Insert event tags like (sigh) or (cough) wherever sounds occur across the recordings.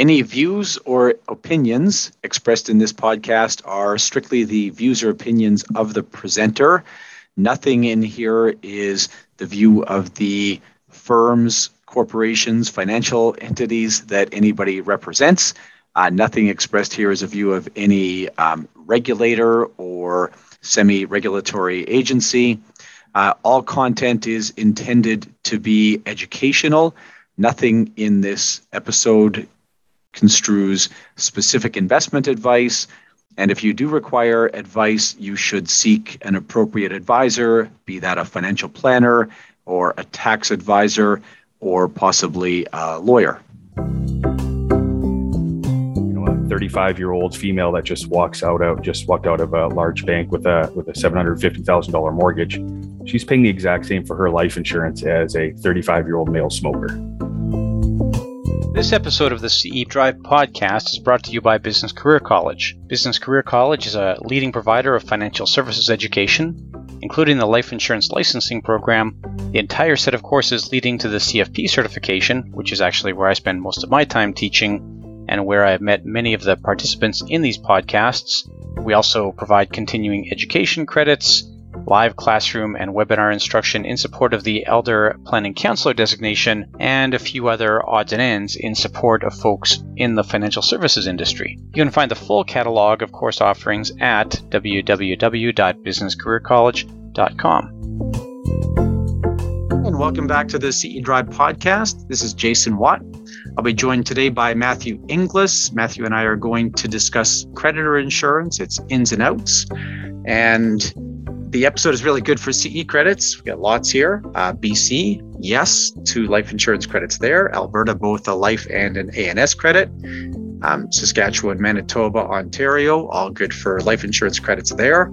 Any views or opinions expressed in this podcast are strictly the views or opinions of the presenter. Nothing in here is the view of the firms, corporations, financial entities that anybody represents. Uh, nothing expressed here is a view of any um, regulator or semi regulatory agency. Uh, all content is intended to be educational. Nothing in this episode construes specific investment advice. And if you do require advice, you should seek an appropriate advisor, be that a financial planner or a tax advisor or possibly a lawyer. You know, a 35 year old female that just walks out, out just walked out of a large bank with a with a $750,000 mortgage. She's paying the exact same for her life insurance as a 35 year old male smoker. This episode of the CE Drive podcast is brought to you by Business Career College. Business Career College is a leading provider of financial services education, including the life insurance licensing program, the entire set of courses leading to the CFP certification, which is actually where I spend most of my time teaching and where I have met many of the participants in these podcasts. We also provide continuing education credits, live classroom and webinar instruction in support of the Elder Planning Counselor designation, and a few other odds and ends in support of folks in the financial services industry. You can find the full catalog of course offerings at www.businesscareercollege.com. And welcome back to the CE Drive podcast. This is Jason Watt. I'll be joined today by Matthew Inglis. Matthew and I are going to discuss creditor insurance, its ins and outs, and the episode is really good for CE credits. We got lots here. Uh, BC, yes, two life insurance credits there. Alberta, both a life and an ANS credit. Um, Saskatchewan, Manitoba, Ontario, all good for life insurance credits there.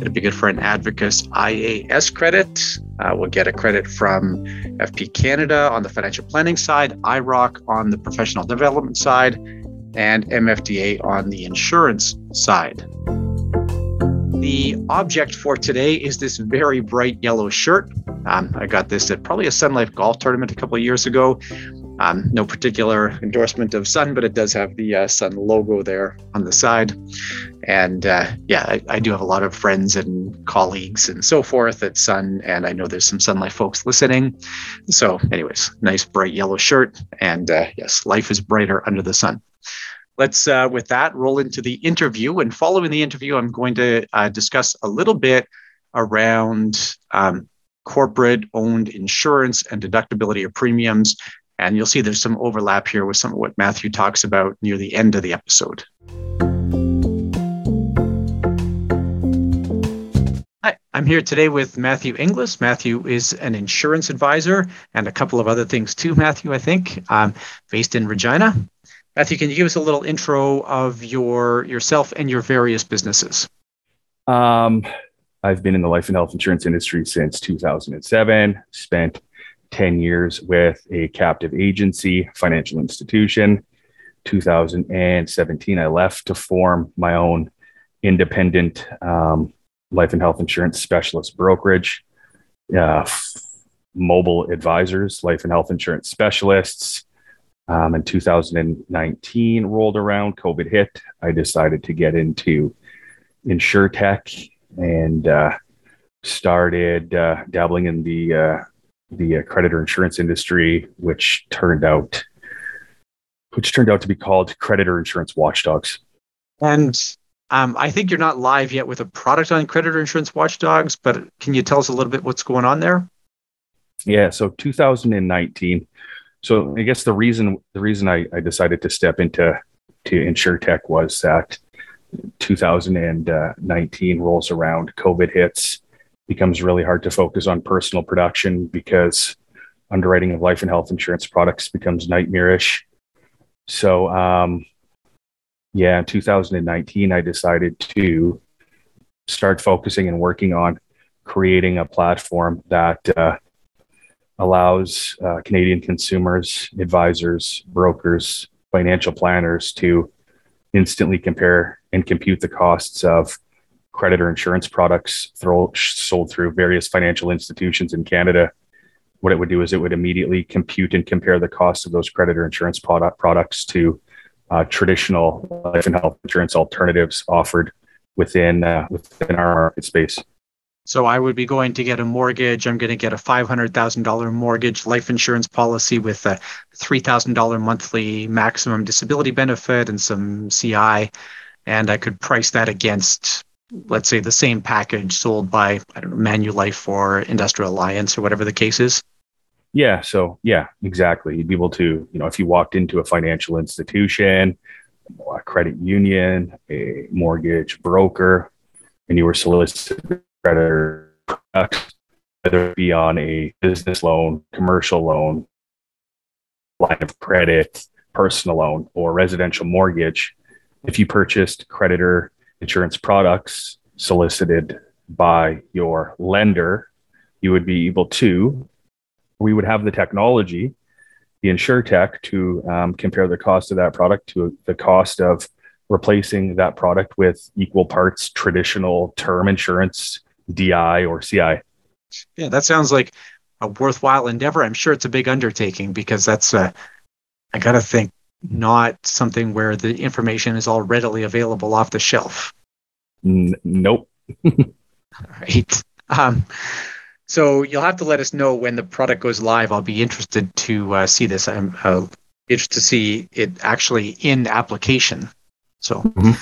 It'll be good for an Advocis IAS credit. Uh, we'll get a credit from FP Canada on the financial planning side, IIROC on the professional development side, and MFDA on the insurance side. The object for today is this very bright yellow shirt. Um, I got this at probably a Sun Life golf tournament a couple of years ago. Um, no particular endorsement of Sun, but it does have the uh, Sun logo there on the side. And uh, yeah, I, I, do have a lot of friends and colleagues and so forth at Sun, and I know there's some Sun Life folks listening. So, anyways, nice bright yellow shirt. And uh, yes, life is brighter under the sun let's, uh, with that, roll into the interview. And following the interview, I'm going to uh, discuss a little bit around um, corporate owned insurance and deductibility of premiums. And you'll see there's some overlap here with some of what Matthew talks about near the end of the episode. Hi, I'm here today with Matthew Inglis. Matthew is an insurance advisor and a couple of other things too, Matthew, I think, um, based in Regina. Matthew, can you give us a little intro of your yourself and your various businesses? Um, I've been in the life and health insurance industry since 2007. Spent 10 years with a captive agency, financial institution. 2017, I left to form my own independent um, life and health insurance specialist brokerage. Uh, mobile advisors, life and health insurance specialists, um, in 2019 rolled around, COVID hit. I decided to get into insure tech and uh, started uh, dabbling in the uh, the uh, creditor insurance industry, which turned out which turned out to be called creditor insurance watchdogs. And um, I think you're not live yet with a product on creditor insurance watchdogs, but can you tell us a little bit what's going on there? Yeah, so 2019 so I guess the reason the reason I, I decided to step into to insure tech was that 2019 rolls around, COVID hits, becomes really hard to focus on personal production because underwriting of life and health insurance products becomes nightmarish. So, um, yeah, in 2019, I decided to start focusing and working on creating a platform that uh, allows uh, Canadian consumers, advisors, brokers, financial planners to instantly compare and compute the costs of creditor insurance products throw, sold through various financial institutions in Canada. What it would do is it would immediately compute and compare the cost of those creditor insurance product products to uh, traditional life and health insurance alternatives offered within uh, within our market space. So I would be going to get a mortgage. I'm going to get a $500,000 mortgage life insurance policy with a $3,000 monthly maximum disability benefit and some CI. And I could price that against, let's say, the same package sold by, I don't know, Manulife or Industrial Alliance or whatever the case is. Yeah. So, yeah, exactly. You'd be able to, you know, if you walked into a financial institution, a credit union, a mortgage broker, and you were solicited credit, whether it be on a business loan, commercial loan, line of credit, personal loan, or residential mortgage, if you purchased creditor insurance products solicited by your lender, you would be able to we would have the technology, the insure tech, to um, compare the cost of that product to the cost of replacing that product with equal parts traditional term insurance, DI or CI. Yeah, that sounds like a worthwhile endeavor. I'm sure it's a big undertaking because that's, uh, I got to think, not something where the information is all readily available off the shelf. N- nope. all right. Um, so you'll have to let us know when the product goes live. I'll be interested to uh, see this. I'm uh, interested to see it actually in application. So, mm-hmm.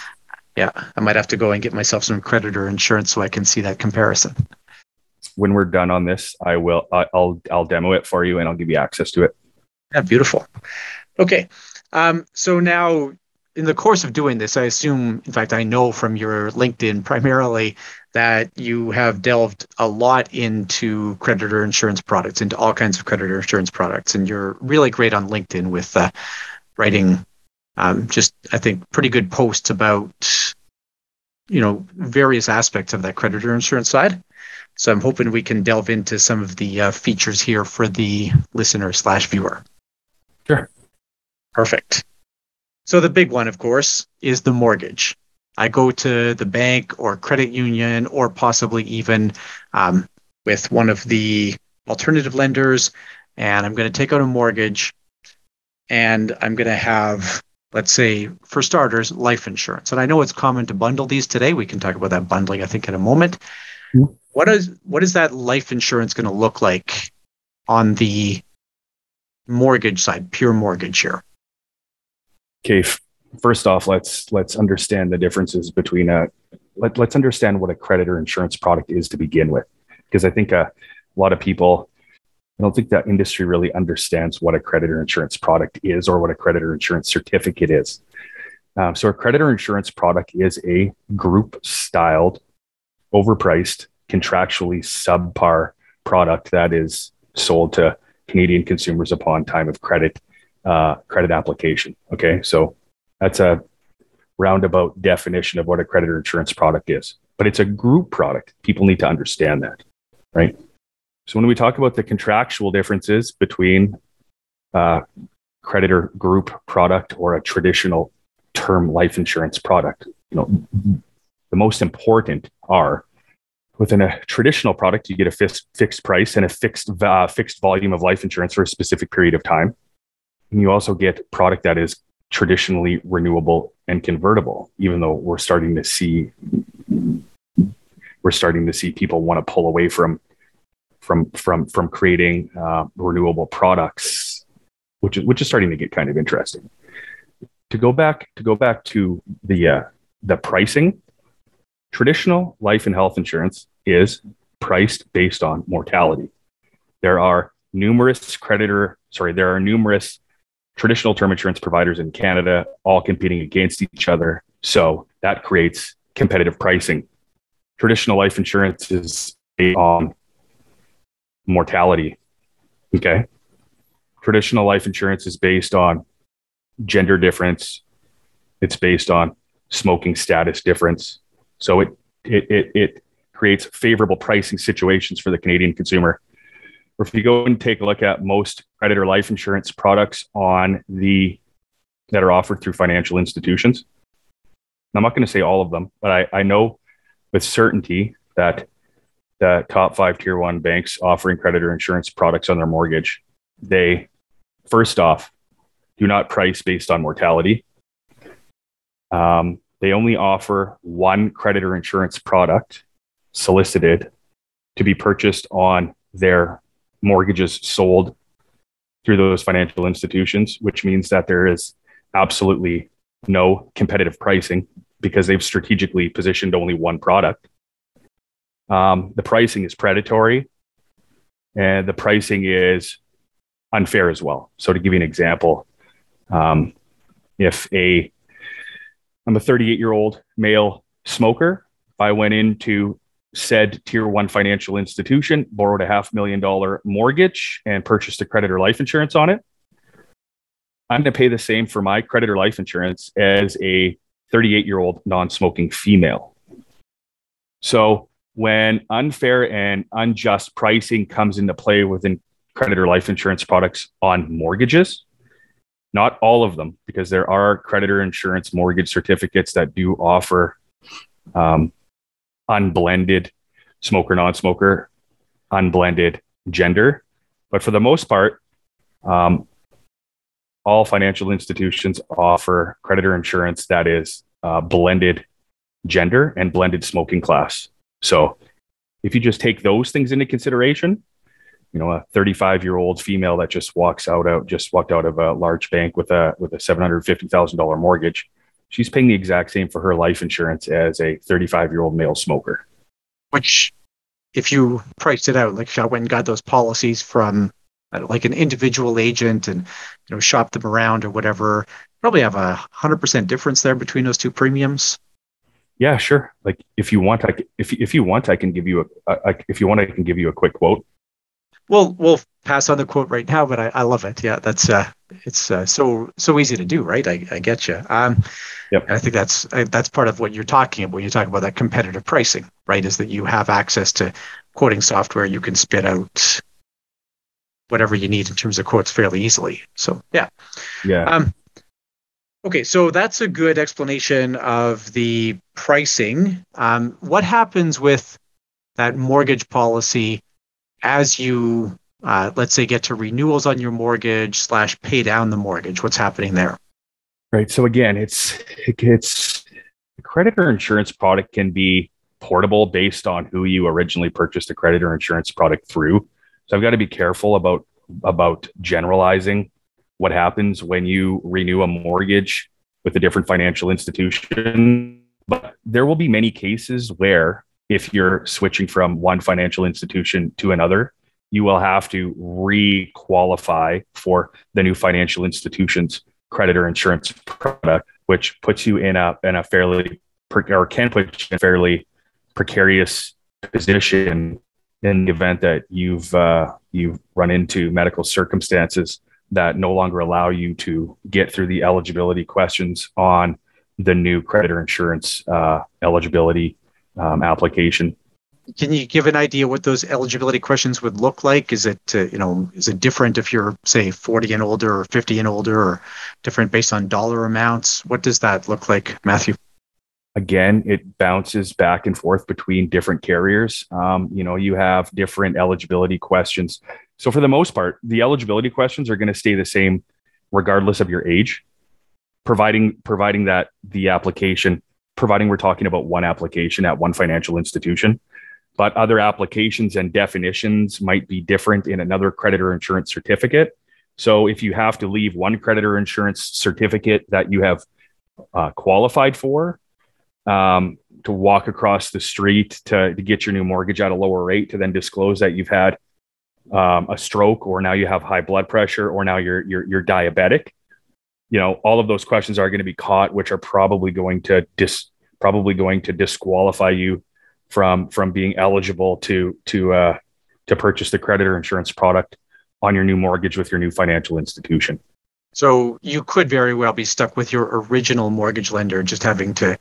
Yeah, I might have to go and get myself some creditor insurance so I can see that comparison. When we're done on this, I will. I'll I'll demo it for you and I'll give you access to it. Yeah, beautiful. Okay, um, so now in the course of doing this, I assume, in fact, I know from your LinkedIn primarily that you have delved a lot into creditor insurance products, into all kinds of creditor insurance products, and you're really great on LinkedIn with uh, writing um, just, I think, pretty good posts about, you know, various aspects of that creditor insurance side. So I'm hoping we can delve into some of the uh, features here for the listener slash viewer. Sure. Perfect. So the big one, of course, is the mortgage. I go to the bank or credit union or possibly even um, with one of the alternative lenders, and I'm going to take out a mortgage and I'm going to have, let's say, for starters, life insurance. And I know it's common to bundle these today. We can talk about that bundling, I think, in a moment. Mm-hmm. What is what is that life insurance going to look like on the mortgage side, pure mortgage here? Okay, first off, let's let's understand the differences between a let, let's understand what a creditor insurance product is to begin with, because I think a, a lot of people I don't think that industry really understands what a creditor insurance product is or what a creditor insurance certificate is. Um, so, a creditor insurance product is a group styled, overpriced, contractually subpar product that is sold to Canadian consumers upon time of credit uh, credit application. Okay, so that's a roundabout definition of what a creditor insurance product is. But it's a group product. People need to understand that, right? So when we talk about the contractual differences between a creditor group product or a traditional term life insurance product, you know, the most important are within a traditional product, you get a fixed, fixed price and a fixed uh, fixed volume of life insurance for a specific period of time. And you also get product that is traditionally renewable and convertible, even though we're starting to see we're starting to see people want to pull away from from from from creating uh, renewable products, which is which is starting to get kind of interesting. To go back to go back to the uh, the pricing, traditional life and health insurance is priced based on mortality. There are numerous creditor sorry there are numerous traditional term insurance providers in Canada all competing against each other. So that creates competitive pricing. Traditional life insurance is on mortality. Okay. Traditional life insurance is based on gender difference. It's based on smoking status difference. So it it it, it creates favorable pricing situations for the Canadian consumer if you go and take a look at most creditor life insurance products on the that are offered through financial institutions, I'm not going to say all of them, but I, I know with certainty that the top five tier one banks offering creditor insurance products on their mortgage, they first off do not price based on mortality. Um, they only offer one creditor insurance product solicited to be purchased on their mortgages sold through those financial institutions, which means that there is absolutely no competitive pricing because they've strategically positioned only one product. Um, the pricing is predatory and the pricing is unfair as well. So, to give you an example, um, if a I'm a 38 year old male smoker, if I went into said tier one financial institution, borrowed a half million dollar mortgage, and purchased a creditor life insurance on it. I'm going to pay the same for my creditor life insurance as a 38 year old non smoking female. So when unfair and unjust pricing comes into play within creditor life insurance products on mortgages, not all of them, because there are creditor insurance mortgage certificates that do offer um, unblended smoker, non smoker, unblended gender. But for the most part, um, all financial institutions offer creditor insurance that is uh, blended gender and blended smoking class. So if you just take those things into consideration, you know, a 35 year old female that just walks out, out, just walked out of a large bank with a, with a $750,000 mortgage, she's paying the exact same for her life insurance as a 35 year old male smoker. Which, if you priced it out, like I went and got those policies from uh, like an individual agent and you know shop them around or whatever, probably have a hundred percent difference there between those two premiums. Yeah, sure. Like if you want, I if if you want, I can give you a, a if you want, I can give you a quick quote. Well, we'll pass on the quote right now, but I, I love it. Yeah, that's uh, it's uh, so so easy to do, right? I, I get you. Um, yep. I think that's that's part of what you're talking about when you talk about that competitive pricing, right? Is that you have access to quoting software, you can spit out whatever you need in terms of quotes fairly easily. So yeah, yeah. Um, okay, so that's a good explanation of the pricing. Um, what happens with that mortgage policy as you, uh, let's say, get to renewals on your mortgage slash pay down the mortgage? What's happening there? Right. So again, it's it's creditor insurance product can be portable based on who you originally purchased a creditor insurance product through. So I've got to be careful about about generalizing what happens when you renew a mortgage with a different financial institution. But there will be many cases where if you're switching from one financial institution to another, you will have to re-qualify for the new financial institution's creditor insurance product, which puts you in a in a fairly or can put you in a fairly precarious position in the event that you've uh, you've run into medical circumstances that no longer allow you to get through the eligibility questions on the new creditor insurance uh, eligibility um, application. Can you give an idea what those eligibility questions would look like? Is it uh, you know is it different if you're say 40 and older or 50 and older, or different based on dollar amounts? What does that look like, Matthew? again, it bounces back and forth between different carriers. Um, you know, you have different eligibility questions. So for the most part, the eligibility questions are going to stay the same regardless of your age, providing providing that the application, providing we're talking about one application at one financial institution. But other applications and definitions might be different in another creditor insurance certificate. So if you have to leave one creditor insurance certificate that you have uh, qualified for um, to walk across the street to, to get your new mortgage at a lower rate to then disclose that you've had um, a stroke or now you have high blood pressure or now you're, you're, you're diabetic you know all of those questions are going to be caught which are probably going to dis probably going to disqualify you from from being eligible to to uh, to purchase the creditor insurance product on your new mortgage with your new financial institution so you could very well be stuck with your original mortgage lender just having to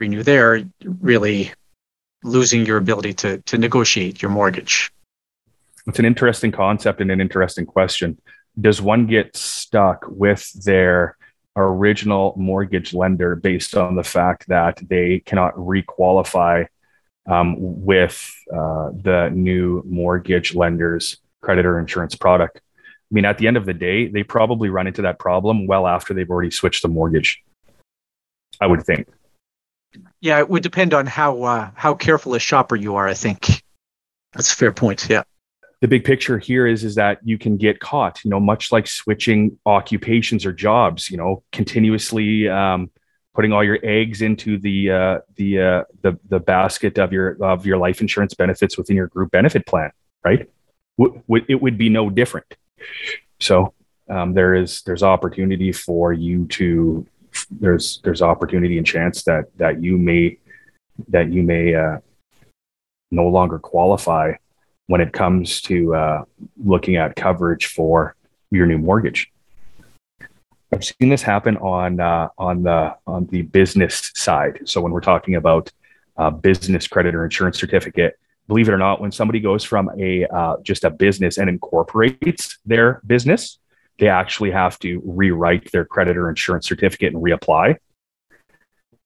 renew there, really losing your ability to, to negotiate your mortgage. It's an interesting concept and an interesting question. Does one get stuck with their original mortgage lender based on the fact that they cannot requalify um, with uh, the new mortgage lender's creditor insurance product? I mean, at the end of the day, they probably run into that problem well after they've already switched the mortgage I would think. Yeah, it would depend on how uh, how careful a shopper you are. I think that's a fair point. Yeah. The big picture here is is that you can get caught. You know, much like switching occupations or jobs. You know, continuously um, putting all your eggs into the uh, the uh, the the basket of your of your life insurance benefits within your group benefit plan. Right. W- w- it would be no different. So um, there is there's opportunity for you to there's there's opportunity and chance that that you may that you may uh, no longer qualify when it comes to uh, looking at coverage for your new mortgage. I've seen this happen on uh, on the on the business side. So when we're talking about uh, business creditor insurance certificate, believe it or not, when somebody goes from a uh, just a business and incorporates their business they actually have to rewrite their creditor insurance certificate and reapply.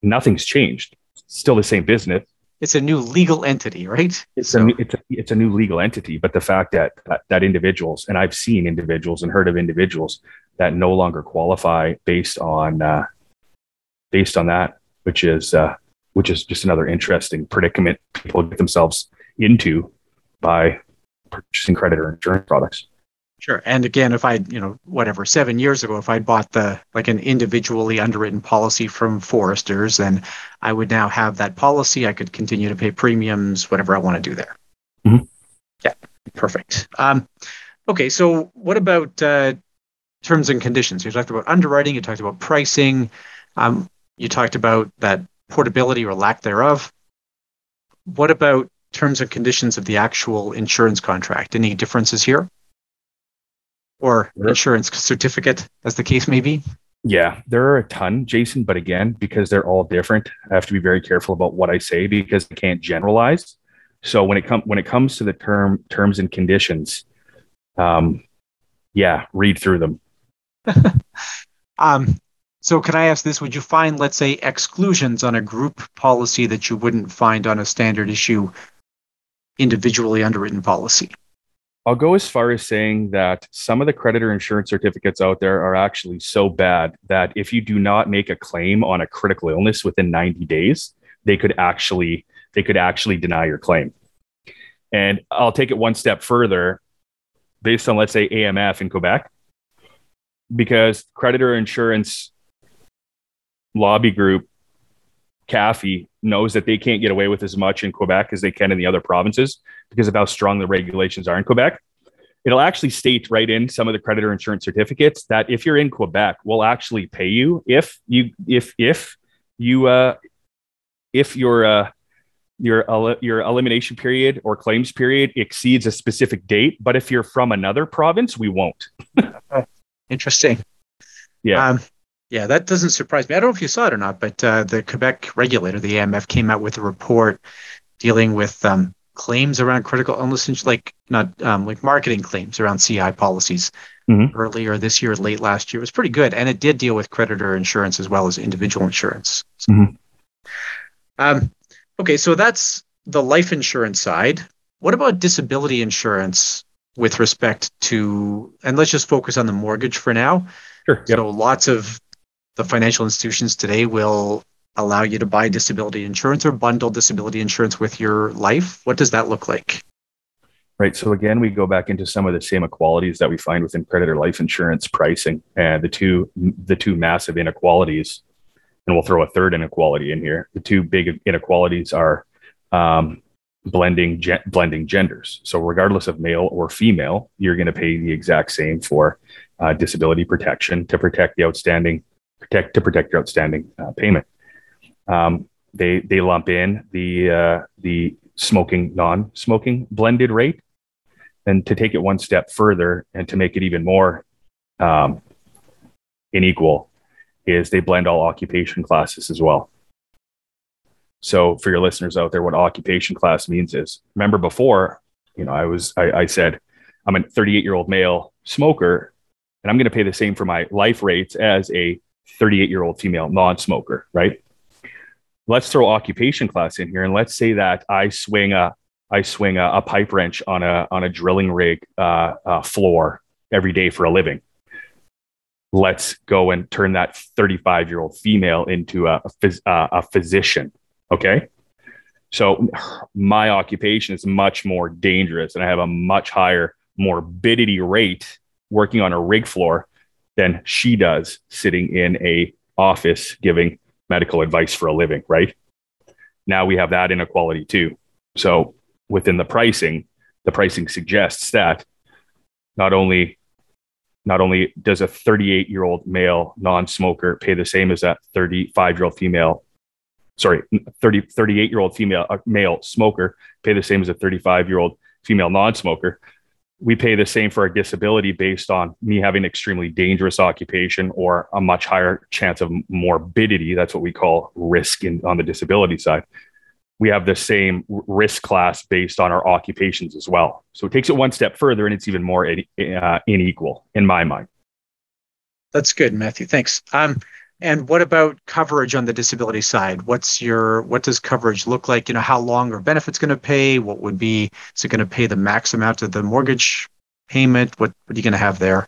Nothing's changed. still the same business. It's a new legal entity, right? It's so. a it's a, it's a new legal entity. But the fact that, that that individuals and I've seen individuals and heard of individuals that no longer qualify based on uh, based on that, which is uh, which is just another interesting predicament people get themselves into by purchasing creditor insurance products. Sure. And again, if I, you know, whatever, seven years ago, if I'd bought the like an individually underwritten policy from Foresters, then I would now have that policy. I could continue to pay premiums, whatever I want to do there. Mm-hmm. Yeah, perfect. Um, okay, so what about uh, terms and conditions? You talked about underwriting. You talked about pricing. Um, you talked about that portability or lack thereof. What about terms and conditions of the actual insurance contract? Any differences here? Or insurance certificate, as the case may be? Yeah, there are a ton, Jason, but again, because they're all different, I have to be very careful about what I say because I can't generalize. So when it comes when it comes to the term terms and conditions, um, yeah, read through them. (laughs) um, so can I ask this? Would you find, let's say, exclusions on a group policy that you wouldn't find on a standard issue individually underwritten policy? I'll go as far as saying that some of the creditor insurance certificates out there are actually so bad that if you do not make a claim on a critical illness within 90 days, they could actually they could actually deny your claim. And I'll take it one step further based on let's say AMF in Quebec because creditor insurance lobby group CAFI knows that they can't get away with as much in Quebec as they can in the other provinces because of how strong the regulations are in Quebec. It'll actually state right in some of the creditor insurance certificates that if you're in Quebec, we'll actually pay you if you if if you uh, if your uh, your your elimination period or claims period exceeds a specific date. But if you're from another province, we won't. (laughs) Interesting. Yeah. Um, yeah, that doesn't surprise me. I don't know if you saw it or not, but uh, the Quebec regulator, the AMF, came out with a report dealing with um, claims around critical illness, like not um, like marketing claims around CI policies mm-hmm. earlier this year, late last year. It was pretty good, and it did deal with creditor insurance as well as individual insurance. Mm-hmm. Um, okay, so that's the life insurance side. What about disability insurance with respect to, and let's just focus on the mortgage for now. Sure. Yep. So lots of the financial institutions today will allow you to buy disability insurance or bundle disability insurance with your life. What does that look like? Right. So again, we go back into some of the same equalities that we find within creditor life insurance pricing, and the two the two massive inequalities, and we'll throw a third inequality in here. The two big inequalities are um, blending ge- blending genders. So regardless of male or female, you're going to pay the exact same for uh, disability protection to protect the outstanding protect to protect your outstanding uh, payment. Um, they they lump in the uh, the smoking non-smoking blended rate, and to take it one step further and to make it even more um, unequal, is they blend all occupation classes as well. So for your listeners out there, what occupation class means is remember before, you know, I was I, I said I'm a 38 year old male smoker, and I'm going to pay the same for my life rates as a 38 year old female non-smoker, right? Let's throw occupation class in here, and let's say that I swing a I swing a, a pipe wrench on a on a drilling rig uh, uh, floor every day for a living. let's go and turn that 35 year old female into a, a, phys- uh, a physician. Okay. So my occupation is much more dangerous and I have a much higher morbidity rate working on a rig floor than she does sitting in a office giving medical advice for a living, right? Now we have that inequality too. So within the pricing, the pricing suggests that not only not only does a 38 year old male non-smoker pay the same as that 35 year old female sorry 30 38 year old female uh, male smoker pay the same as a 35 year old female non-smoker we pay the same for a disability based on me having an extremely dangerous occupation or a much higher chance of morbidity that's what we call risk in, on the disability side we have the same risk class based on our occupations as well. So it takes it one step further and it's even more uh, unequal in my mind. That's good, Matthew. Thanks. Um, and what about coverage on the disability side? What's your what does coverage look like? You know, how long are benefits going to pay? What would be is it going to pay the max amount of the mortgage payment? What what are you going to have there?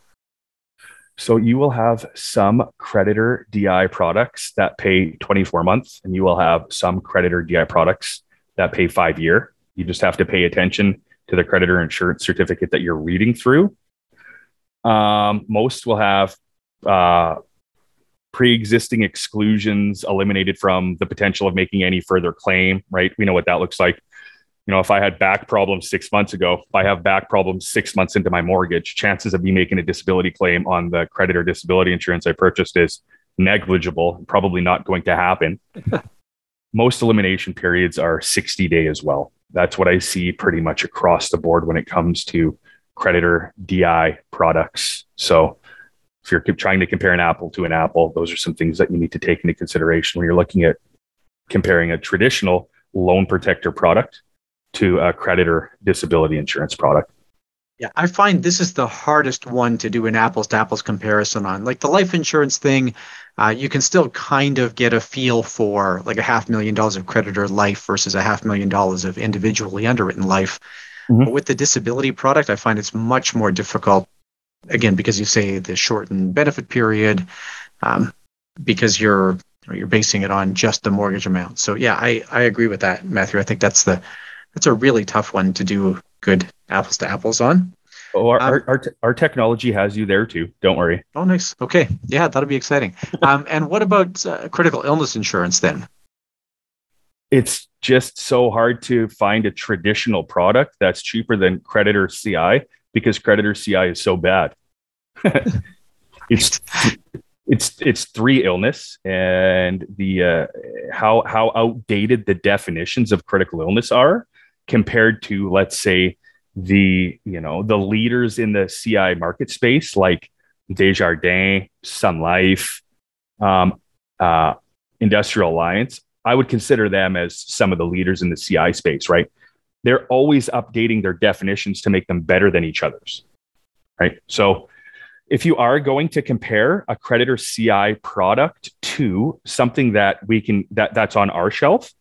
So you will have some creditor DI products that pay 24 months, and you will have some creditor DI products that pay five year. You just have to pay attention to the creditor insurance certificate that you're reading through. Um, most will have uh, pre-existing exclusions eliminated from the potential of making any further claim. Right? We know what that looks like you know, if I had back problems six months ago, if I have back problems six months into my mortgage, chances of me making a disability claim on the creditor disability insurance I purchased is negligible, probably not going to happen. (laughs) Most elimination periods are 60 day as well. That's what I see pretty much across the board when it comes to creditor DI products. So if you're trying to compare an apple to an apple, those are some things that you need to take into consideration when you're looking at comparing a traditional loan protector product to a creditor disability insurance product. Yeah, I find this is the hardest one to do an apples to apples comparison on. Like the life insurance thing, uh, you can still kind of get a feel for like a half million dollars of creditor life versus a half million dollars of individually underwritten life. Mm-hmm. But with the disability product, I find it's much more difficult. Again, because you say the shortened benefit period, um, because you're you're basing it on just the mortgage amount. So yeah, I I agree with that, Matthew. I think that's the that's a really tough one to do good apples to apples on. Oh, our, um, our, our, our, technology has you there too. Don't worry. Oh, nice. Okay. Yeah, that'll be exciting. um, and what about uh, critical illness insurance then? It's just so hard to find a traditional product that's cheaper than creditor CI because creditor CI is so bad. (laughs) it's it's it's three illness and the uh, how how outdated the definitions of critical illness are compared to let's say the you know the leaders in the CI market space like Desjardins, Sun Life, um, uh, Industrial Alliance. I would consider them as some of the leaders in the CI space, right? They're always updating their definitions to make them better than each other's, right? So if you are going to compare a creditor CI product to something that we can that that's on our shelf,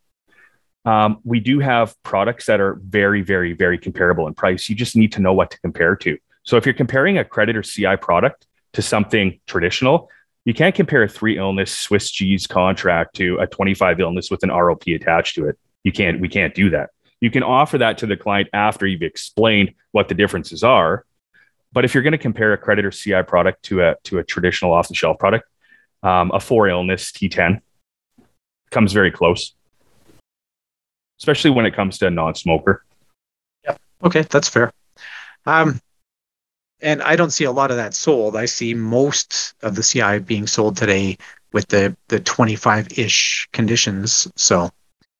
um, we do have products that are very, very, very comparable in price. You just need to know what to compare to. So if you're comparing a creditor CI product to something traditional, you can't compare a three illness Swiss cheese contract to a 25 illness with an ROP attached to it. You can't, we can't do that. You can offer that to the client after you've explained what the differences are. But if you're going to compare a creditor CI product to a, to a traditional off the shelf product, um, a four illness T10 comes very close especially when it comes to a non-smoker. Yeah. Okay, that's fair. Um, and I don't see a lot of that sold. I see most of the CI being sold today with the the 25-ish conditions. So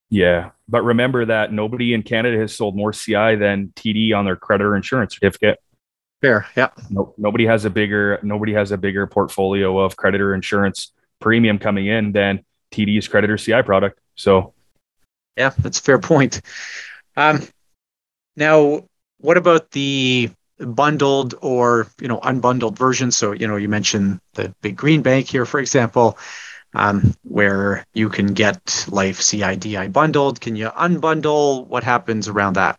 yeah, but remember that nobody in Canada has sold more CI than TD on their creditor insurance certificate. Fair, yeah. No, nobody has a bigger nobody has a bigger portfolio of creditor insurance premium coming in than TD's creditor CI product. So yeah, that's a fair point. Um, now, what about the bundled or you know unbundled version? So you know you mentioned the big green bank here, for example, um, where you can get Life CIDI bundled. Can you unbundle? What happens around that?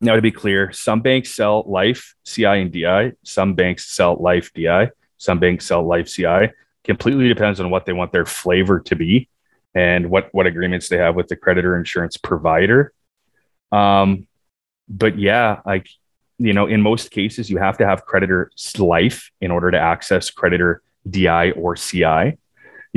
Now, to be clear, some banks sell Life CI and DI. Some banks sell Life DI. Some banks sell life CI. Completely depends on what they want their flavor to be and what what agreements they have with the creditor insurance provider. Um, but yeah, like you know, in most cases, you have to have creditor life in order to access creditor DI or CI.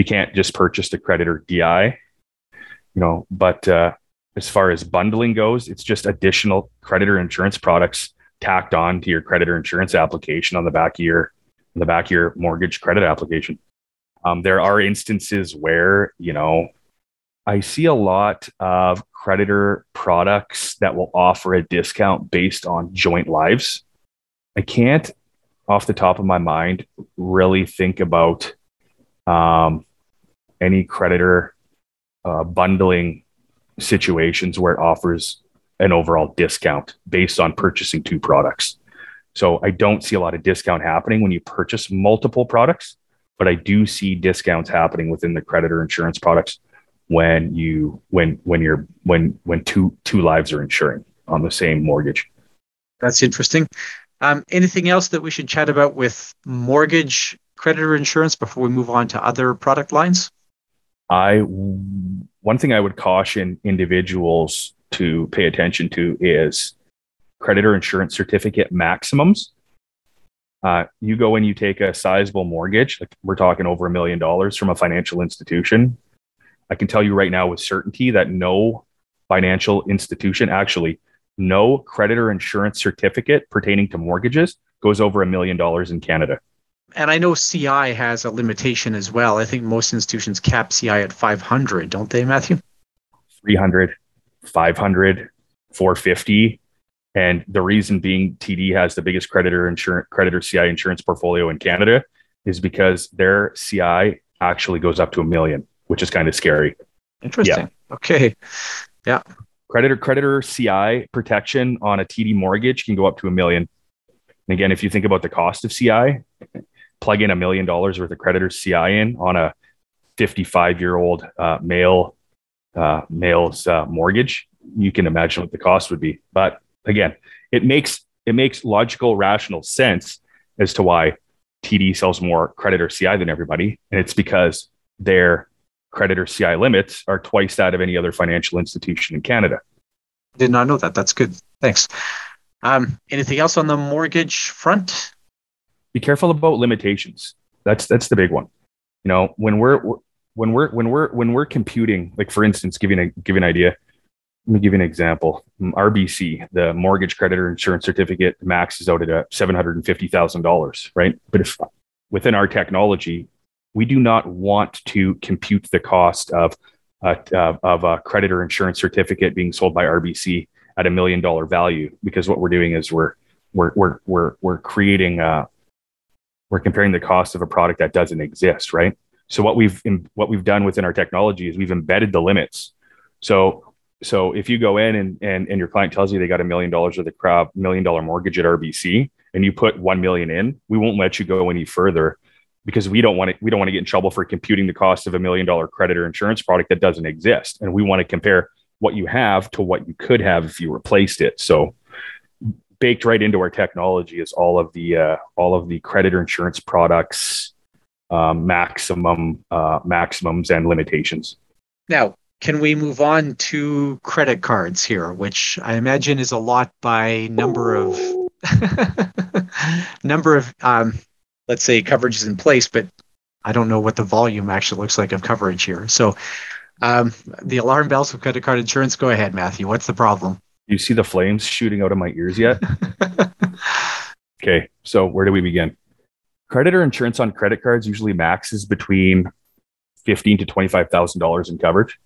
You can't just purchase the creditor DI, you know. But uh, as far as bundling goes, it's just additional creditor insurance products tacked on to your creditor insurance application on the back of your on the back of your mortgage credit application. Um, there are instances where you know I see a lot of creditor products that will offer a discount based on joint lives. I can't, off the top of my mind, really think about um, any creditor uh, bundling situations where it offers an overall discount based on purchasing two products. So I don't see a lot of discount happening when you purchase multiple products, but I do see discounts happening within the creditor insurance products when you when when you're when when two two lives are insuring on the same mortgage. That's interesting. Um, anything else that we should chat about with mortgage creditor insurance before we move on to other product lines? I one thing I would caution individuals to pay attention to is creditor insurance certificate maximums. Uh, you go and you take a sizable mortgage, like we're talking over a million dollars from a financial institution. I can tell you right now with certainty that no financial institution, actually, no creditor insurance certificate pertaining to mortgages goes over a million dollars in Canada and I know CI has a limitation as well. I think most institutions cap CI at 500, don't they, Matthew? 300, 500, 450. And the reason being TD has the biggest creditor insurance creditor CI insurance portfolio in Canada is because their CI actually goes up to a million, which is kind of scary. Interesting. Yeah. Okay. Yeah. Creditor creditor CI protection on a TD mortgage can go up to a million. And again, if you think about the cost of CI, plug in a million dollars worth of creditors CI in on a 55 year old uh, male uh, male's uh, mortgage, you can imagine what the cost would be. But again, it makes it makes logical, rational sense as to why TD sells more creditor CI than everybody, and it's because their creditor CI limits are twice that of any other financial institution in Canada. Did not know that. That's good. Thanks. Um, anything else on the mortgage front? Be careful about limitations. That's that's the big one. You know, when we're when we're when we're when we're computing, like for instance, giving a give an idea. Let me give you an example. Mm, RBC, the mortgage creditor insurance certificate, max is out at seven hundred and fifty thousand dollars, right? But if within our technology, we do not want to compute the cost of uh, of a creditor insurance certificate being sold by RBC at a million dollar value because what we're doing is we're we're we're we're, we're creating a, we're comparing the cost of a product that doesn't exist, right? So what we've what we've done within our technology is we've embedded the limits. So so if you go in and and, and your client tells you they got a million dollars of the crowd million dollar mortgage at RBC and you put 1 million in, we won't let you go any further because we don't want to we don't want to get in trouble for computing the cost of a million dollar creditor insurance product that doesn't exist and we want to compare what you have to what you could have if you replaced it. So baked right into our technology is all of the uh, all of the creditor insurance products um, maximum uh, maximums and limitations. Now, can we move on to credit cards here, which I imagine is a lot by number of (laughs) number of um, let's say coverages in place, but I don't know what the volume actually looks like of coverage here. So um, the alarm bells of credit card insurance. Go ahead, Matthew. What's the problem? You see the flames shooting out of my ears yet? (laughs) okay, so where do we begin? Creditor insurance on credit cards usually maxes between fifteen to twenty-five thousand dollars in coverage.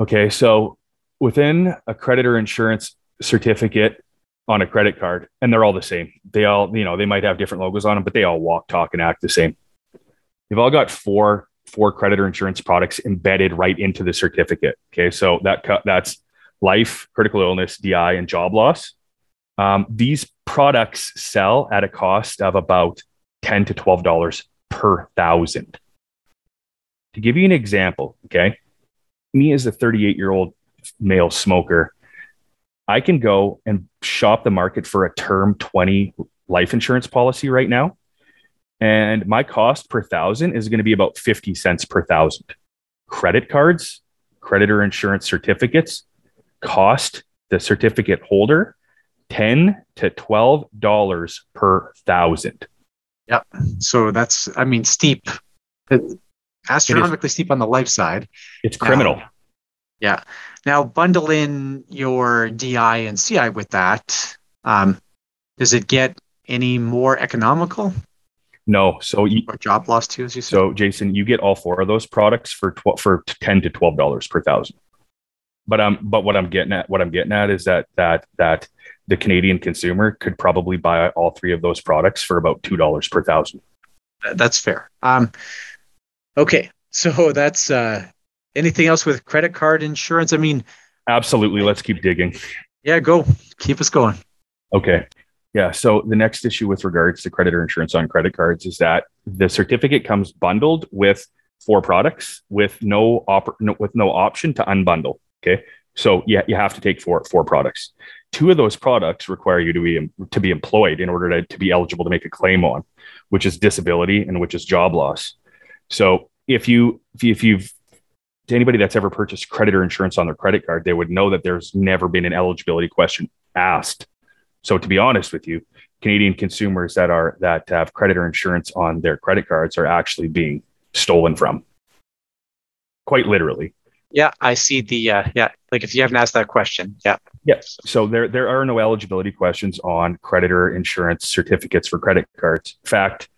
Okay, so within a creditor insurance certificate on a credit card, and they're all the same. They all, you know, they might have different logos on them, but they all walk, talk, and act the same. They've all got four four creditor insurance products embedded right into the certificate. Okay, so that that's life, critical illness, DI, and job loss. Um, these products sell at a cost of about ten to twelve dollars per thousand. To give you an example, okay, me as a 38 year old male smoker, I can go and shop the market for a term 20 life insurance policy right now. and my cost per thousand is going to be about 50 cents per thousand. Credit cards, creditor insurance certificates cost the certificate holder 10 to 12 dollars per thousand. Yep. So that's I mean steep astronomically steep on the life side. It's criminal. Now, yeah. Now bundle in your DI and CI with that. Um, does it get any more economical? No. So you, or job loss too, as you said. So Jason, you get all four of those products for tw- for ten to twelve dollars per thousand. But um, but what I'm getting at, what I'm getting at is that that that the Canadian consumer could probably buy all three of those products for about two dollars per thousand. That's fair. Um, okay, so (laughs) that's uh, anything else with credit card insurance? I mean, absolutely. Let's keep digging. Yeah, go. Keep us going. Okay. Yeah. So the next issue with regards to creditor insurance on credit cards is that the certificate comes bundled with four products with no, op- no with no option to unbundle. Okay. So yeah, you have to take four four products. Two of those products require you to be to be employed in order to, to be eligible to make a claim on, which is disability and which is job loss. So if you if you've to anybody that's ever purchased creditor insurance on their credit card, they would know that there's never been an eligibility question asked so to be honest with you, Canadian consumers that are that have creditor insurance on their credit cards are actually being stolen from. Quite literally. Yeah, I see the uh, yeah. Like if you haven't asked that question, yeah. Yes. So there there are no eligibility questions on creditor insurance certificates for credit cards. In fact,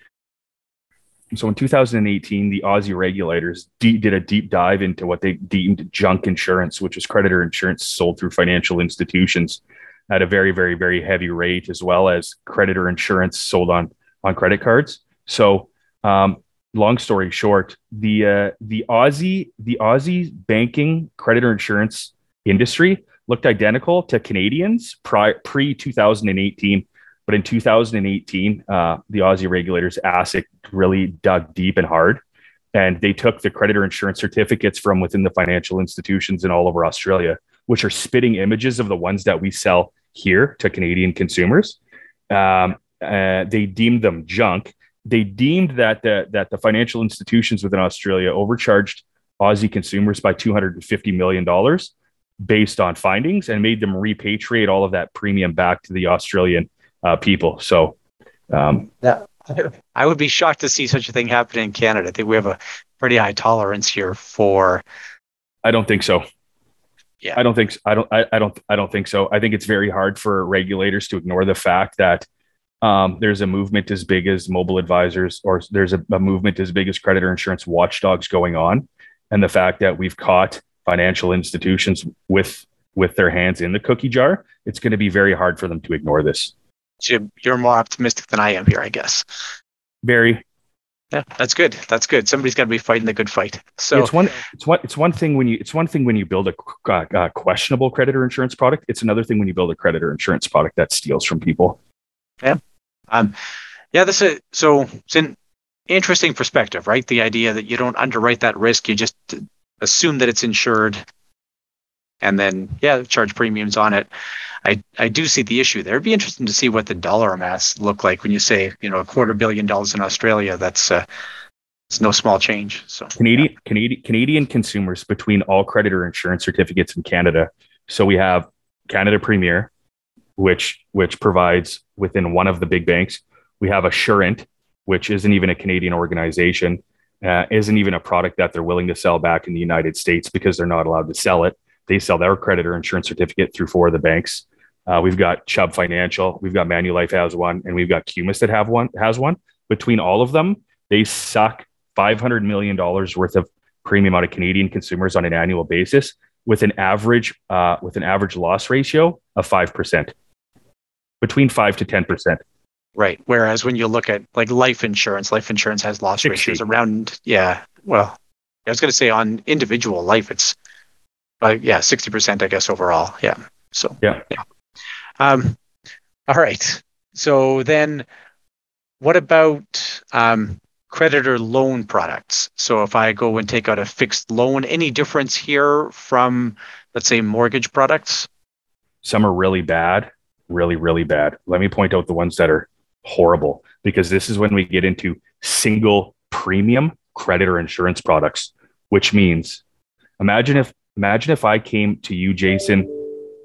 so in 2018, the Aussie regulators de- did a deep dive into what they deemed junk insurance, which is creditor insurance sold through financial institutions at a very, very, very heavy rate, as well as creditor insurance sold on on credit cards. So, um, long story short, the uh, the Aussie the Aussie banking creditor insurance industry looked identical to Canadians pri- pre 2018. But in 2018, uh, the Aussie regulators, ASIC, really dug deep and hard. And they took the creditor insurance certificates from within the financial institutions in all over Australia, which are spitting images of the ones that we sell here to Canadian consumers. Um, uh, they deemed them junk. They deemed that the, that the financial institutions within Australia overcharged Aussie consumers by $250 million based on findings and made them repatriate all of that premium back to the Australian uh, people. So, um, yeah, (laughs) I would be shocked to see such a thing happen in Canada. I think we have a pretty high tolerance here for. I don't think so. Yeah. I don't think I don't I, I don't I don't think so. I think it's very hard for regulators to ignore the fact that um, there's a movement as big as mobile advisors, or there's a, a, movement as big as creditor insurance watchdogs going on, and the fact that we've caught financial institutions with with their hands in the cookie jar, it's going to be very hard for them to ignore this. So you're more optimistic than I am here, I guess. Very, yeah, that's good. That's good. Somebody's got to be fighting the good fight. So it's one. It's one. It's one thing when you. It's one thing when you build a, a, questionable creditor insurance product. It's another thing when you build a creditor insurance product that steals from people. Yeah. Um. Yeah. This is so. It's an interesting perspective, right? The idea that you don't underwrite that risk. You just assume that it's insured, and then yeah, charge premiums on it. I, I do see the issue there. It'd be interesting to see what the dollar amounts look like when you say, you know, a quarter billion dollars in Australia. That's uh, it's no small change. So Canadian yeah. Canadian Canadian consumers between all creditor insurance certificates in Canada. So we have Canada Premier, which which provides within one of the big banks. We have Assurant, which isn't even a Canadian organization, uh, isn't even a product that they're willing to sell back in the United States because they're not allowed to sell it. They sell their creditor insurance certificate through four of the banks. Uh, we've got Chubb Financial, we've got Manulife has one, and we've got Cumis that have one has one. Between all of them, they suck five hundred million dollars worth of premium out of Canadian consumers on an annual basis, with an average uh, with an average loss ratio of five percent, between five to ten percent. Right. Whereas when you look at like life insurance, life insurance has loss 60. ratios around yeah. Well, I was going to say on individual life, it's uh, yeah, 60%, I guess, overall. Yeah. So, yeah. yeah. Um, all right. So then what about um, creditor loan products? So if I go and take out a fixed loan, any difference here from, let's say, mortgage products? Some are really bad, really, really bad. Let me point out the ones that are horrible because this is when we get into single premium creditor insurance products, which means imagine if imagine if I came to you, Jason,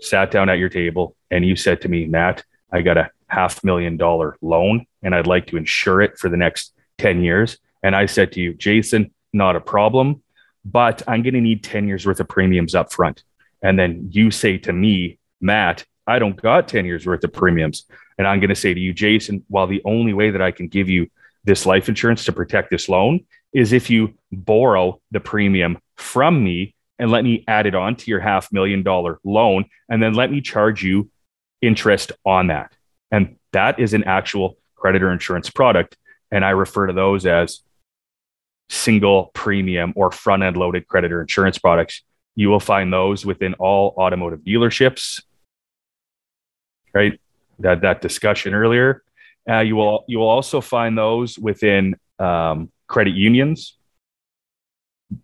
sat down at your table, and you said to me, Matt, I got a half million dollar loan and I'd like to insure it for the next 10 years. And I said to you, Jason, not a problem, but I'm going to need 10 years worth of premiums up front. And then you say to me, Matt, I don't got 10 years worth of premiums. And I'm going to say to you, Jason, while the only way that I can give you this life insurance to protect this loan is if you borrow the premium from me and let me add it on to your half million dollar loan and then let me charge you interest on that. And that is an actual creditor insurance product. And I refer to those as single premium or front end loaded creditor insurance products. You will find those within all automotive dealerships. Right? That that discussion earlier. Uh, you will you will also find those within um, credit unions,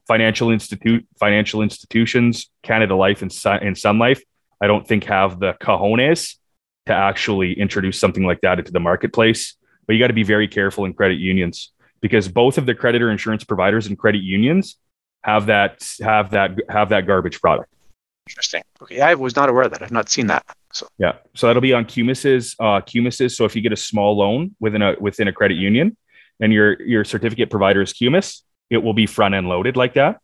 financial institute financial institutions, Canada Life and Sun, and Sun Life. I don't think have the cojones to actually introduce something like that into the marketplace. But you got to be very careful in credit unions because both of the creditor insurance providers and credit unions have that have that have that garbage product. Interesting. Okay, I was not aware of that. I've not seen that. So yeah, so that'll be on Cumis's uh, Cumis's. So if you get a small loan within a within a credit union, and your your certificate provider is Cumis, it will be front end loaded like that.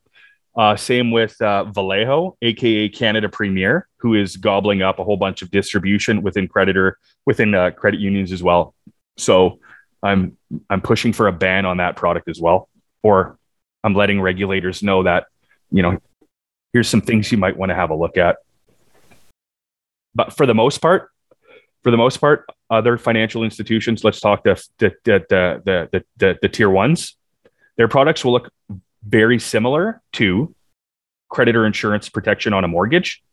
Uh, same with uh, Valeyo, aka Canada Premier, who is gobbling up a whole bunch of distribution within creditor within uh, credit unions as well. So I'm I'm pushing for a ban on that product as well, or I'm letting regulators know that you know here's some things you might want to have a look at. But for the most part, for the most part, other financial institutions, let's talk the the the the the, the, the tier ones. Their products will look very similar to creditor insurance protection on a mortgage,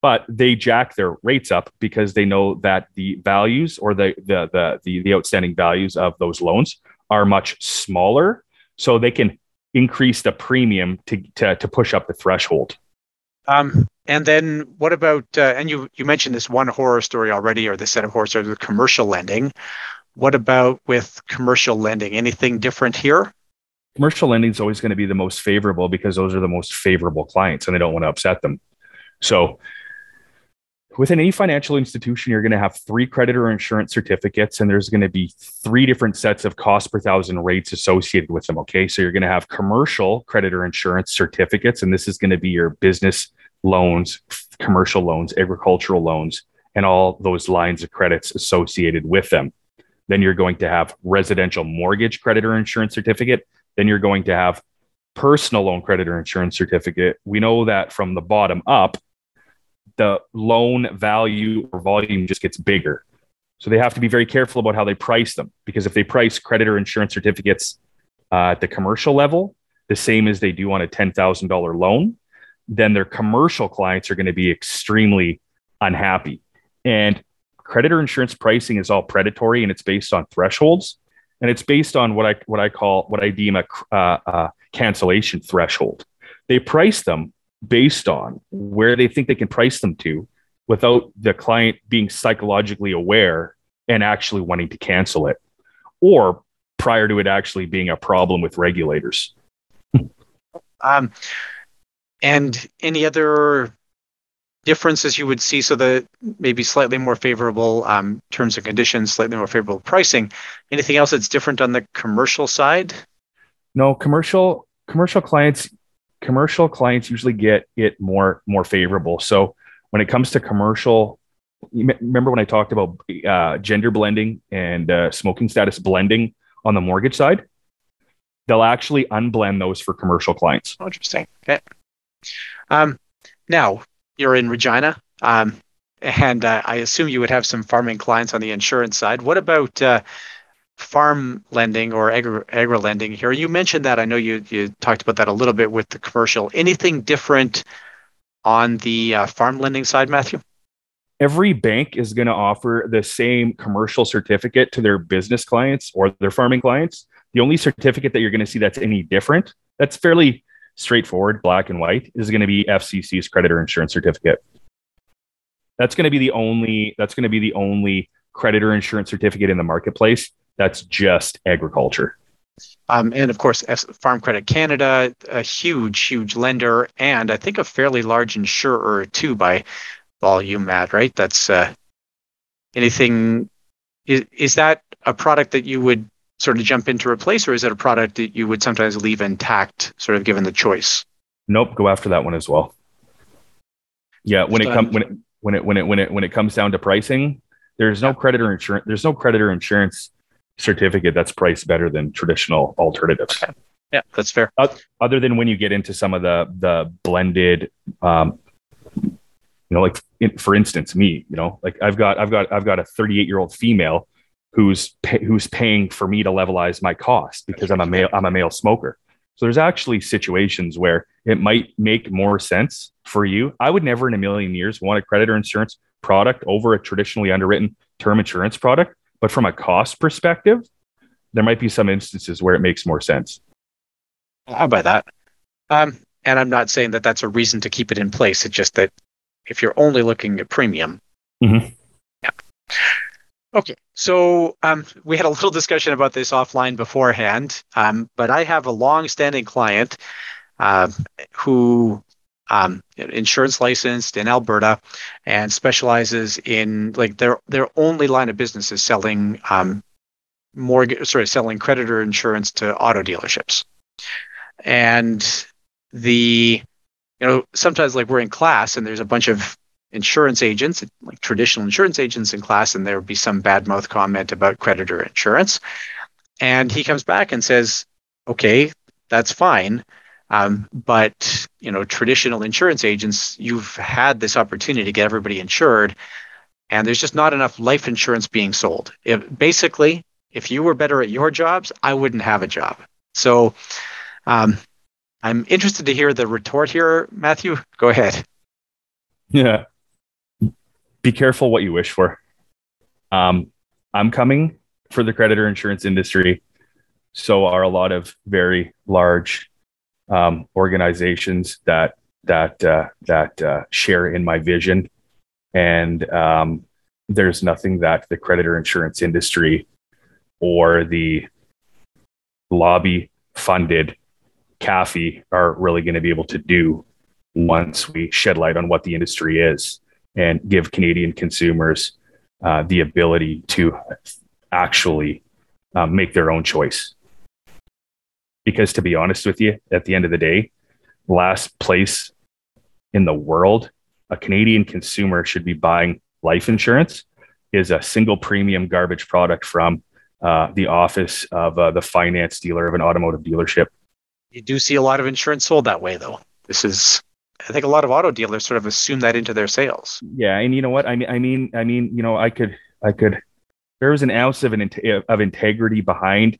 but they jack their rates up because they know that the values or the the the the, the outstanding values of those loans are much smaller, so they can increase the premium to to, to push up the threshold. Um, and then what about? Uh, and you you mentioned this one horror story already, or the set of horror stories with commercial lending. What about with commercial lending? Anything different here? commercial lending is always going to be the most favorable because those are the most favorable clients and they don't want to upset them. So within any financial institution, you're going to have three creditor insurance certificates, and there's going to be three different sets of cost per thousand rates associated with them. Okay. So you're going to have commercial creditor insurance certificates, and this is going to be your business loans, commercial loans, agricultural loans, and all those lines of credits associated with them. Then you're going to have residential mortgage creditor insurance certificate. Then you're going to have personal loan creditor insurance certificate. We know that from the bottom up, the loan value or volume just gets bigger. So they have to be very careful about how they price them because if they price creditor insurance certificates uh, at the commercial level, the same as they do on a $10,000 loan, then their commercial clients are going to be extremely unhappy. And creditor insurance pricing is all predatory and it's based on thresholds and it's based on what I what I call what I deem a uh, uh, cancellation threshold. They price them based on where they think they can price them to, without the client being psychologically aware and actually wanting to cancel it, or prior to it actually being a problem with regulators. (laughs) um, and any other differences you would see? So the maybe slightly more favorable um, terms and conditions slightly more favorable pricing. Anything else that's different on the commercial side? No commercial commercial clients commercial clients usually get it more more favorable. So when it comes to commercial remember when i talked about uh, gender blending and uh, smoking status blending on the mortgage side? They'll actually unblend those for commercial clients. Interesting. Okay. Um, now you're in Regina, um, and uh, I assume you would have some farming clients on the insurance side. What about uh, farm lending or agri, agri lending here? You mentioned that. I know you you talked about that a little bit with the commercial. Anything different on the uh, farm lending side, Matthew? Every bank is going to offer the same commercial certificate to their business clients or their farming clients. The only certificate that you're going to see that's any different, that's fairly straightforward, black and white, is going to be FCC's creditor insurance certificate. That's going to be the only. That's going to be the only creditor insurance certificate in the marketplace. That's just agriculture. Um, and of course, Farm Credit Canada, a huge, huge lender, and I think a fairly large insurer too by volume, Matt. Right? That's uh, anything. Is is that a product that you would sort of jump in to replace, or is it a product that you would sometimes leave intact, sort of given the choice? Nope, go after that one as well. Yeah, when it comes when it when it when it when it when it comes down to pricing, there's no creditor insurance. There's no creditor insurance certificate that's priced better than traditional alternatives. Okay. Yeah, that's fair. Other than when you get into some of the the blended, um, you know, like in, for instance, me, you know, like I've got I've got I've got a 38 year old female who's pay, who's paying for me to levelize my cost because I'm a male I'm a male smoker. So there's actually situations where it might make more sense for you. I would never in a million years want a creditor insurance product over a traditionally underwritten term insurance product. But from a cost perspective, there might be some instances where it makes more sense. How about that? Um, and I'm not saying that that's a reason to keep it in place. It's just that if you're only looking at premium, mm-hmm. yeah. Okay, so um, we had a little discussion about this offline beforehand, um, but I have a long-standing client uh, who um, insurance licensed in Alberta and specializes in like their their only line of business is selling um, mortgage, sorry, selling creditor insurance to auto dealerships, and the you know sometimes like we're in class and there's a bunch of insurance agents, like traditional insurance agents in class, and there would be some bad mouth comment about creditor insurance. And he comes back and says, okay, that's fine. Um, but you know, traditional insurance agents, you've had this opportunity to get everybody insured, and there's just not enough life insurance being sold. If, basically, if you were better at your jobs, I wouldn't have a job. So, um, I'm interested to hear the retort here, Matthew. Go ahead. Yeah be careful what you wish for. Um, I'm coming for the creditor insurance industry. So are a lot of very large um, organizations that that uh, that uh, share in my vision, and um, there's nothing that the creditor insurance industry or the lobby funded CAFII are really going to be able to do once we shed light on what the industry is and give Canadian consumers uh, the ability to actually uh, make their own choice. Because to be honest with you, at the end of the day, last place in the world a Canadian consumer should be buying life insurance is a single premium garbage product from uh, the office of uh, the finance dealer of an automotive dealership. You do see a lot of insurance sold that way, though. This is I think a lot of auto dealers sort of assume that into their sales. Yeah, and you know what? I mean, I mean, I mean, you know, I could, I could. There was an ounce of an of integrity behind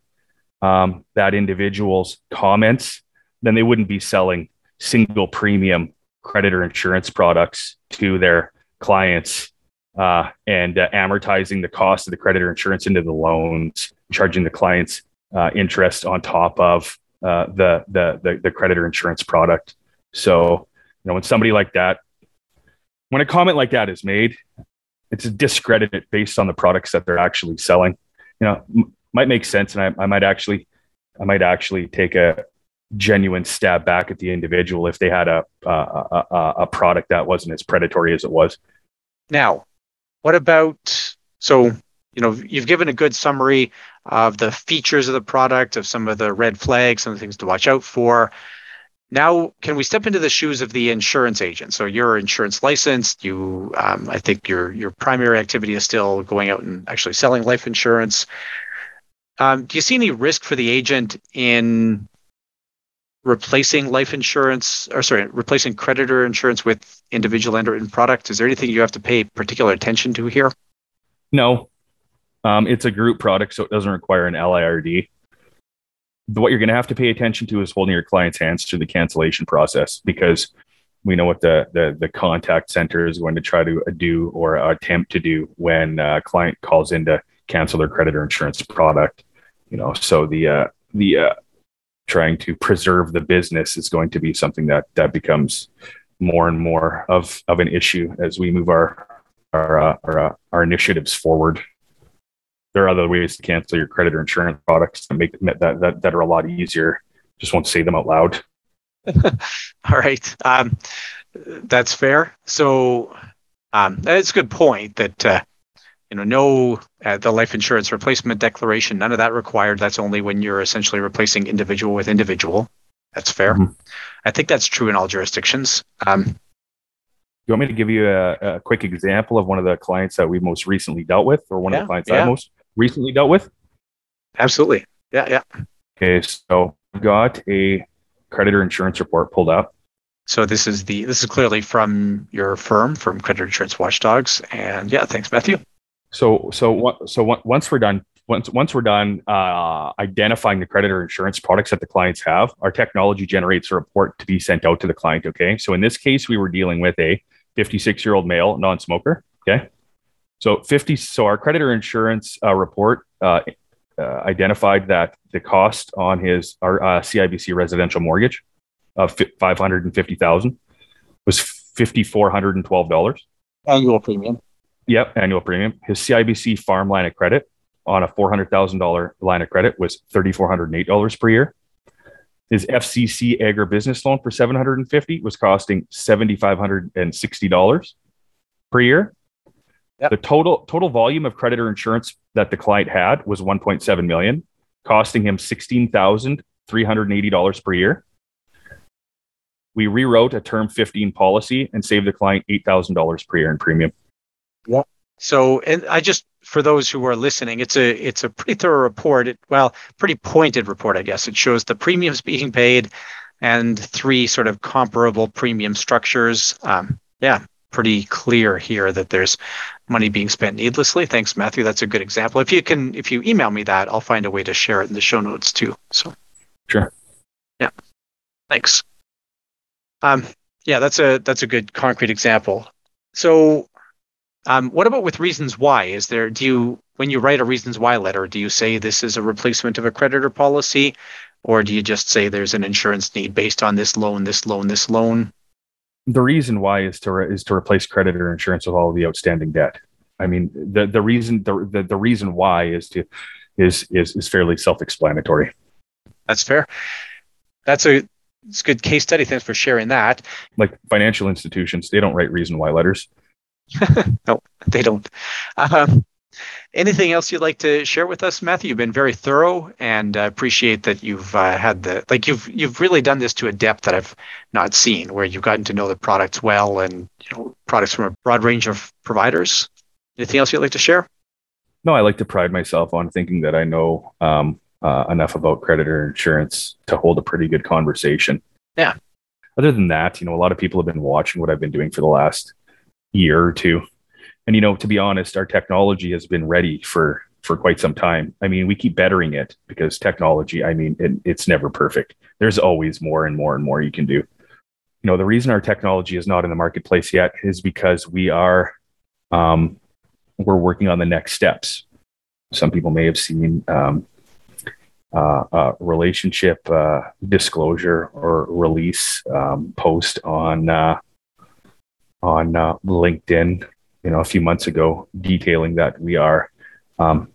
um, that individual's comments, then they wouldn't be selling single premium creditor insurance products to their clients uh, and uh, amortizing the cost of the creditor insurance into the loans, charging the clients uh, interest on top of uh, the, the the the creditor insurance product. So you know, when somebody like that, when a comment like that is made, it's discredited based on the products that they're actually selling. You know, might make sense, and I, I might actually, I might actually take a genuine stab back at the individual if they had a, a, a, a product that wasn't as predatory as it was. Now, what about so you know you've given a good summary of the features of the product, of some of the red flags, some of the things to watch out for. Now, can we step into the shoes of the insurance agent? So you're insurance licensed. You, um, I think your your primary activity is still going out and actually selling life insurance. Um, do you see any risk for the agent in replacing life insurance, or sorry, replacing creditor insurance with individual underwritten product? Is there anything you have to pay particular attention to here? No, um, it's a group product, so it doesn't require an LIRD what you're going to have to pay attention to is holding your client's hands through the cancellation process because we know what the, the, the contact center is going to try to do or attempt to do when a client calls in to cancel their creditor insurance product. You know, so the uh, the uh, trying to preserve the business is going to be something that that becomes more and more of of an issue as we move our our uh, our, uh, our initiatives forward. there are other ways to cancel your creditor insurance products that make that that, that are a lot easier. Just won't say them out loud. (laughs) All right, um, that's fair. So um, that's a good point. That uh, you know, no uh, the life insurance replacement declaration, none of that required. That's only when you're essentially replacing individual with individual. That's fair. Mm-hmm. I think that's true in all jurisdictions. Um, you want me to give you a, a, quick example of one of the clients that we most recently dealt with, or one yeah, of the clients yeah. I most recently dealt with? Absolutely. Yeah, yeah. Okay, so got a creditor insurance report pulled up. So this is the this is clearly from your firm, from Creditor Insurance Watchdogs, and yeah, thanks, Matthew. So so so once we're done once once we're done uh, identifying the creditor insurance products that the clients have, our technology generates a report to be sent out to the client. Okay, so in this case, we were dealing with a 56 year old male non-smoker. Okay, so 50. So our creditor insurance uh, report uh, uh identified that the cost on his our uh, CIBC residential mortgage of 550,000 was $5,412 annual premium. Yep, annual premium. His CIBC farm line of credit on a $400,000 line of credit was $3,408 per year. His FCC agribusiness loan for 750 was costing $7,560 per year. Yep. The total total volume of creditor insurance that the client had was 1.7 million, costing him $16,380 per year. We rewrote a term 15 policy and saved the client $8,000 per year in premium. Yeah. So, and I just for those who are listening, it's a it's a pretty thorough report. It, well, pretty pointed report, I guess. It shows the premiums being paid and three sort of comparable premium structures. Um, yeah, pretty clear here that there's money being spent needlessly. Thanks, Matthew. That's a good example. If you can, if you email me that, I'll find a way to share it in the show notes too. So, sure. Yeah. Thanks. Um, yeah, that's a that's a good concrete example. So um, what about with reasons why? Is there do you when you write a reasons why letter, do you say this is a replacement of a creditor policy, or do you just say there's an insurance need based on this loan, this loan, this loan? The reason why is to re- is to replace creditor insurance with all the outstanding debt. I mean, the the reason the the, the reason why is to is is is fairly self-explanatory. That's fair. That's a it's a good case study. Thanks for sharing that. Like financial institutions, they don't write reason why letters. (laughs) no, they don't. Um, anything else you'd like to share with us, Matthew? You've been very thorough, and I appreciate that you've uh, had the like you've you've really done this to a depth that I've not seen, where you've gotten to know the products well and you know products from a broad range of providers. Anything else you'd like to share? No, I like to pride myself on thinking that I know um, uh, enough about creditor insurance to hold a pretty good conversation. Yeah. Other than that, you know, a lot of people have been watching what I've been doing for the last year or two. And you know, to be honest, our technology has been ready for for quite some time. I mean, we keep bettering it because technology, I mean, it, it's never perfect. There's always more and more and more you can do. You know, the reason our technology is not in the marketplace yet is because we are um, we're working on the next steps. Some people may have seen um, uh, uh, relationship uh, disclosure or release um, post on uh, on uh, LinkedIn, you know, a few months ago, detailing that we are um,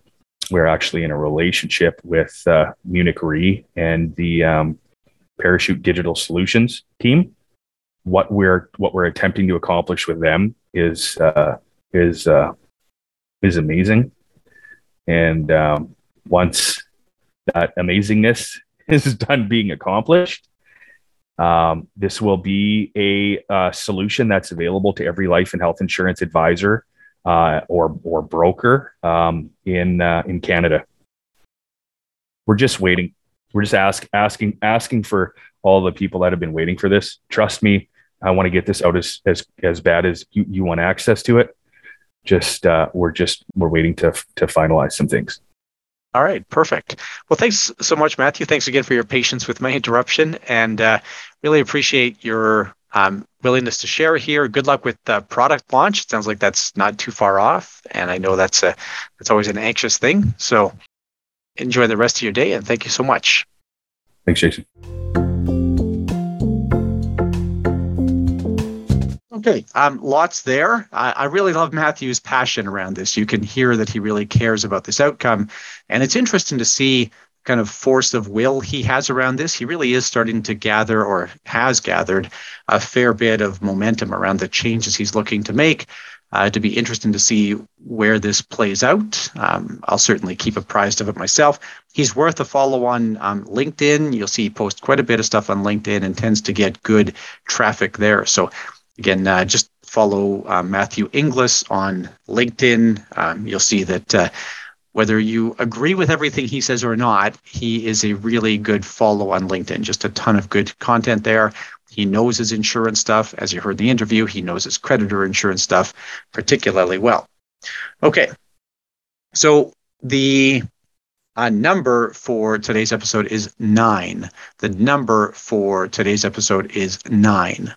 we're actually in a relationship with uh, Munich Re and the um, Parachute Digital Solutions team. What we're what we're attempting to accomplish with them is uh, is uh, is amazing, and um, once that amazingness (laughs) is done being accomplished, um, this will be a uh, solution that's available to every life and health insurance advisor uh, or or broker um, in uh, in Canada. We're just waiting. We're just ask, asking asking for all the people that have been waiting for this. Trust me, I want to get this out as as as bad as you, you want access to it. Just uh, we're just we're waiting to to finalize some things. All right, perfect. Well, thanks so much, Matthew. Thanks again for your patience with my interruption, and uh, really appreciate your um, willingness to share here. Good luck with the product launch. It sounds like that's not too far off, and I know that's a that's always an anxious thing. So enjoy the rest of your day, and thank you so much. Thanks, Jason. Okay, um, lots there. I, I really love Matthew's passion around this. You can hear that he really cares about this outcome. And it's interesting to see kind of force of will he has around this. He really is starting to gather or has gathered a fair bit of momentum around the changes he's looking to make. Uh, to be interesting to see where this plays out. Um, I'll certainly keep apprised of it myself. He's worth a follow on um, LinkedIn. You'll see he posts quite a bit of stuff on LinkedIn and tends to get good traffic there. So again, uh, just follow uh, Matthew Inglis on LinkedIn. Um, you'll see that uh, whether you agree with everything he says or not, he is a really good follow on LinkedIn. Just a ton of good content there. He knows his insurance stuff. As you heard in the interview, he knows his creditor insurance stuff particularly well. Okay. So the uh, number for today's episode is nine. The number for today's episode is nine.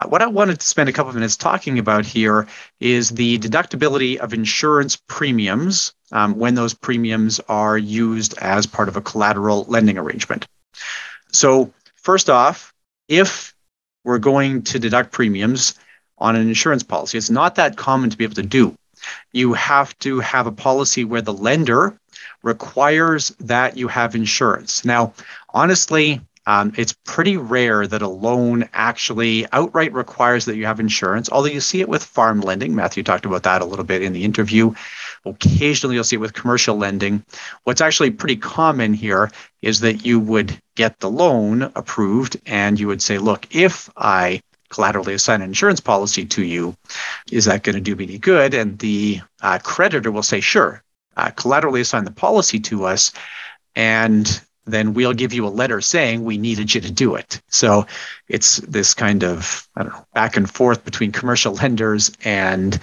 Uh, what I wanted to spend a couple of minutes talking about here is the deductibility of insurance premiums um, when those premiums are used as part of a collateral lending arrangement. So, first off, if we're going to deduct premiums on an insurance policy, it's not that common to be able to do. You have to have a policy where the lender requires that you have insurance. Now, honestly, um, it's pretty rare that a loan actually outright requires that you have insurance, although you see it with farm lending. Matthew talked about that a little bit in the interview. Occasionally, you'll see it with commercial lending. What's actually pretty common here is that you would get the loan approved and you would say, look, if I collaterally assign an insurance policy to you, is that going to do me any good? And the uh, creditor will say, sure, uh, collaterally assign the policy to us. And then we'll give you a letter saying we needed you to do it. So it's this kind of I don't know back and forth between commercial lenders and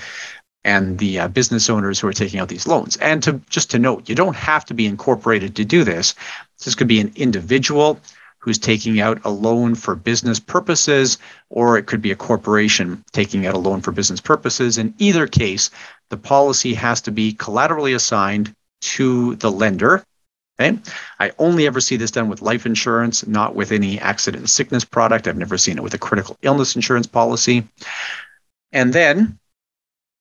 and the uh, business owners who are taking out these loans. And to just to note, you don't have to be incorporated to do this. This could be an individual who's taking out a loan for business purposes, or it could be a corporation taking out a loan for business purposes. In either case, the policy has to be collaterally assigned to the lender Okay. I only ever see this done with life insurance, not with any accident and sickness product. I've never seen it with a critical illness insurance policy. And then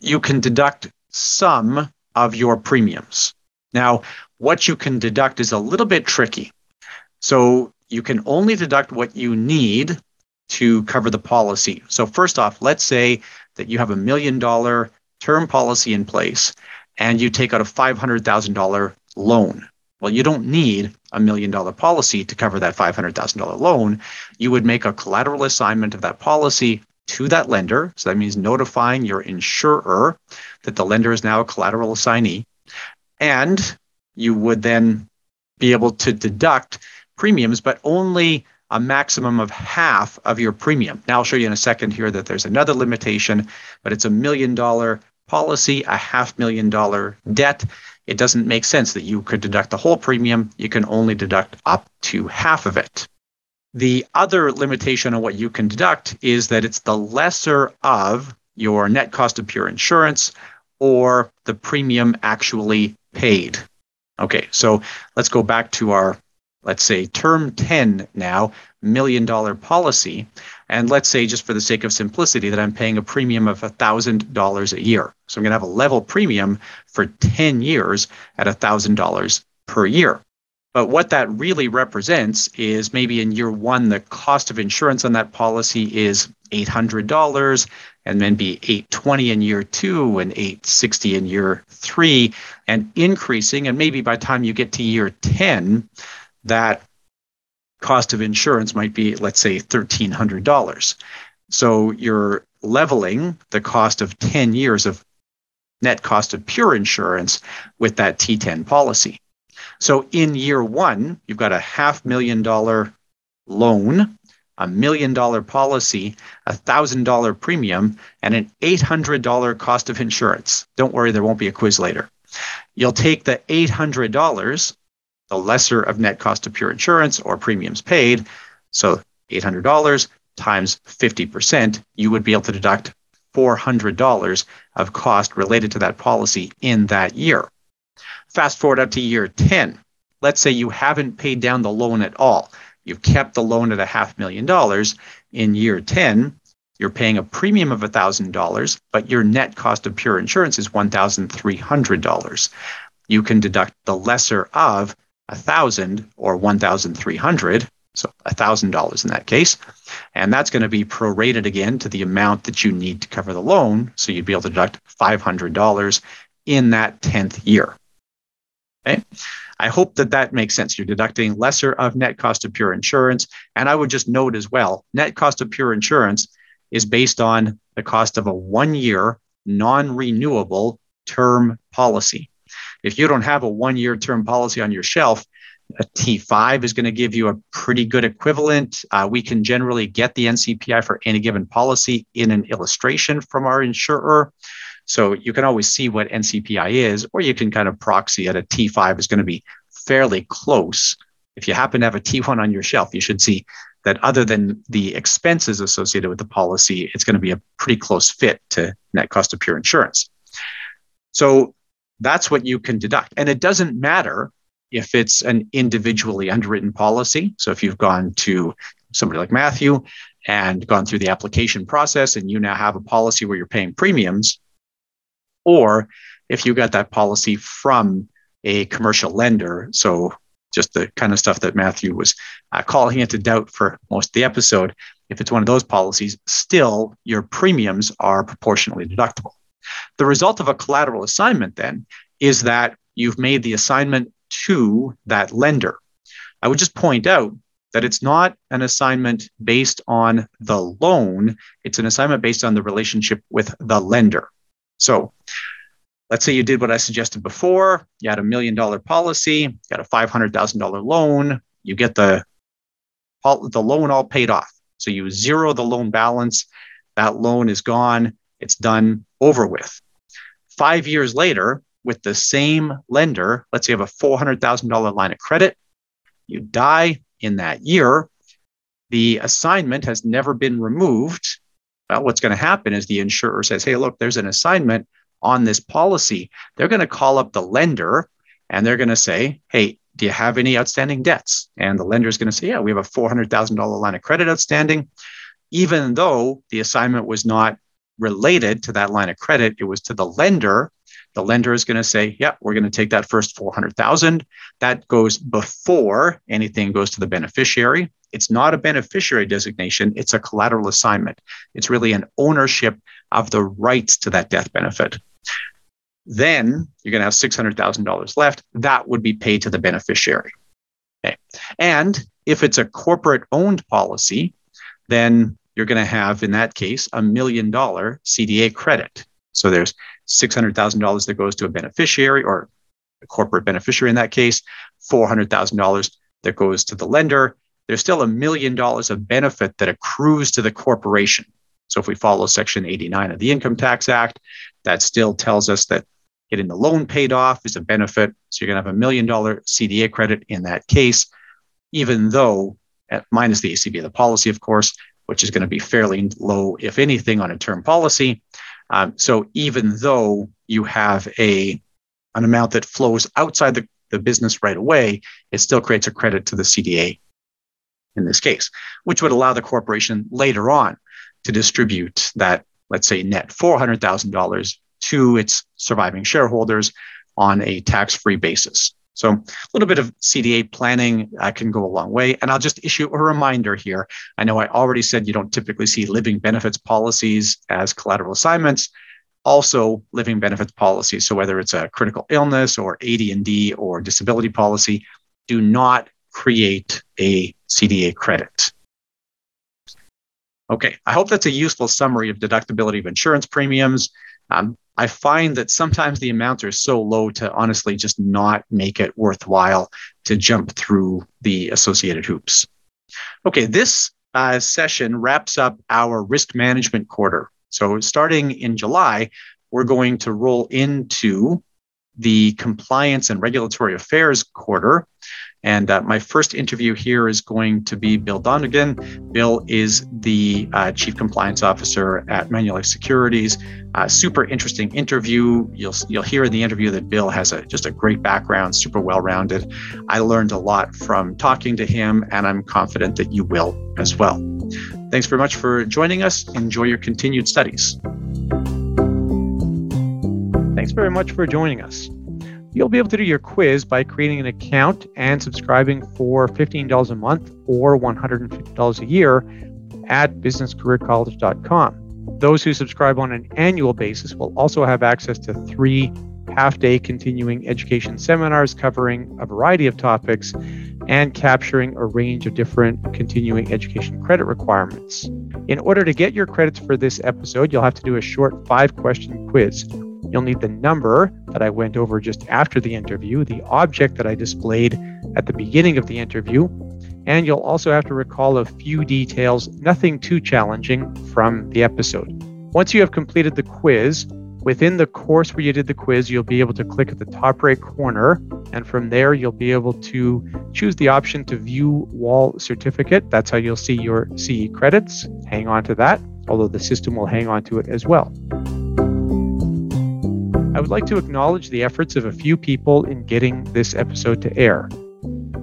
you can deduct some of your premiums. Now, what you can deduct is a little bit tricky. So you can only deduct what you need to cover the policy. So, first off, let's say that you have a million dollar term policy in place and you take out a $500,000 loan. Well, you don't need a million dollar policy to cover that $500,000 loan. You would make a collateral assignment of that policy to that lender. So that means notifying your insurer that the lender is now a collateral assignee. And you would then be able to deduct premiums, but only a maximum of half of your premium. Now, I'll show you in a second here that there's another limitation, but it's a million dollar policy, a half million dollar debt it doesn't make sense that you could deduct the whole premium. You can only deduct up to half of it. The other limitation on what you can deduct is that it's the lesser of your net cost of pure insurance or the premium actually paid. Okay, so let's go back to our, let's say, term 10 now, million dollar policy. And let's say, just for the sake of simplicity, that I'm paying a premium of $1,000 a year. So I'm going to have a level premium for 10 years at $1,000 per year. But what that really represents is maybe in year one, the cost of insurance on that policy is $800 and then be 820 in year two and 860 in year three and increasing. And maybe by the time you get to year 10, that cost of insurance might be, let's say, $1,300. So you're leveling the cost of 10 years of net cost of pure insurance with that T10 policy. So in year one, you've got a half million dollar loan, a million dollar policy, a thousand dollar premium, and an $800 cost of insurance. Don't worry, there won't be a quiz later. You'll take the $800 the lesser of net cost of pure insurance or premiums paid. So $800 times 50%, you would be able to deduct $400 of cost related to that policy in that year. Fast forward up to year 10. Let's say you haven't paid down the loan at all. You've kept the loan at a half million dollars. In year 10, you're paying a premium of $1,000, but your net cost of pure insurance is $1,300. You can deduct the lesser of 1000 or 1300 so $1,000 in that case. And that's going to be prorated again to the amount that you need to cover the loan. So you'd be able to deduct $500 in that 10th year. Okay. I hope that that makes sense. You're deducting lesser of net cost of pure insurance. And I would just note as well net cost of pure insurance is based on the cost of a one year non renewable term policy. If you don't have a one year term policy on your shelf, a T5 is going to give you a pretty good equivalent. Uh, we can generally get the NCPI for any given policy in an illustration from our insurer. So you can always see what NCPI is, or you can kind of proxy at a T5 is going to be fairly close. If you happen to have a T1 on your shelf, you should see that other than the expenses associated with the policy, it's going to be a pretty close fit to net cost of pure insurance. So that's what you can deduct. And it doesn't matter if it's an individually underwritten policy. So if you've gone to somebody like Matthew and gone through the application process and you now have a policy where you're paying premiums, or if you got that policy from a commercial lender. So just the kind of stuff that Matthew was uh, calling into doubt for most of the episode. If it's one of those policies, still your premiums are proportionally deductible. The result of a collateral assignment then is that you've made the assignment to that lender. I would just point out that it's not an assignment based on the loan, it's an assignment based on the relationship with the lender. So let's say you did what I suggested before. You had a million dollar policy, you got a $500,000 loan, you get the, the loan all paid off. So you zero the loan balance, that loan is gone, it's done, over with. Five years later, with the same lender, let's say you have a $400,000 line of credit, you die in that year, the assignment has never been removed. Well, what's going to happen is the insurer says, hey, look, there's an assignment on this policy. They're going to call up the lender and they're going to say, hey, do you have any outstanding debts? And the lender is going to say, yeah, we have a $400,000 line of credit outstanding. Even though the assignment was not related to that line of credit, it was to the lender the lender is going to say, yeah, we're going to take that first 400,000. That goes before anything goes to the beneficiary. It's not a beneficiary designation, it's a collateral assignment. It's really an ownership of the rights to that death benefit. Then you're going to have $600,000 left. That would be paid to the beneficiary. Okay. And if it's a corporate owned policy, then you're going to have, in that case, a million dollar CDA credit. So there's $600,000 that goes to a beneficiary or a corporate beneficiary in that case, $400,000 that goes to the lender. There's still a million dollars of benefit that accrues to the corporation. So if we follow Section 89 of the Income Tax Act, that still tells us that getting the loan paid off is a benefit. So you're going to have a million dollar CDA credit in that case, even though, minus the ACB, of the policy, of course, which is going to be fairly low, if anything, on a term policy. Um, so even though you have a an amount that flows outside the, the business right away, it still creates a credit to the CDA in this case, which would allow the corporation later on to distribute that, let's say, net $400,000 to its surviving shareholders on a tax free basis. So a little bit of CDA planning uh, can go a long way. And I'll just issue a reminder here. I know I already said you don't typically see living benefits policies as collateral assignments. Also, living benefits policies. So whether it's a critical illness or AD&D or disability policy, do not create a CDA credit. Okay, I hope that's a useful summary of deductibility of insurance premiums. Um, I find that sometimes the amounts are so low to honestly just not make it worthwhile to jump through the associated hoops. Okay, this uh, session wraps up our risk management quarter. So, starting in July, we're going to roll into the compliance and regulatory affairs quarter. And uh, my first interview here is going to be Bill Donegan. Bill is the uh, Chief Compliance Officer at Manulife Securities. Uh, super interesting interview. You'll you'll hear in the interview that Bill has a just a great background, super well rounded. I learned a lot from talking to him, and I'm confident that you will as well. Thanks very much for joining us. Enjoy your continued studies. Thanks very much for joining us. You'll be able to do your quiz by creating an account and subscribing for $15 a month or $150 a year at businesscareercollege.com. Those who subscribe on an annual basis will also have access to three half day continuing education seminars covering a variety of topics and capturing a range of different continuing education credit requirements. In order to get your credits for this episode, you'll have to do a short five question quiz. You'll need the number that I went over just after the interview, the object that I displayed at the beginning of the interview, and you'll also have to recall a few details, nothing too challenging, from the episode. Once you have completed the quiz, within the course where you did the quiz, you'll be able to click at the top right corner, and from there, you'll be able to choose the option to view wall certificate. That's how you'll see your CE credits. Hang on to that, although the system will hang on to it as well. I would like to acknowledge the efforts of a few people in getting this episode to air.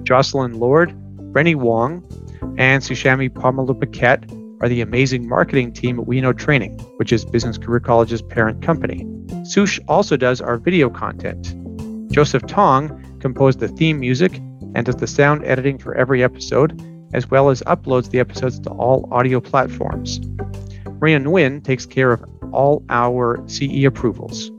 Jocelyn Lord, Brenny Wong, and Sushami Pamalupaket are the amazing marketing team at We Know Training, which is Business Career College's parent company. Sush also does our video content. Joseph Tong composed the theme music and does the sound editing for every episode, as well as uploads the episodes to all audio platforms. Maria Nguyen takes care of all our CE approvals.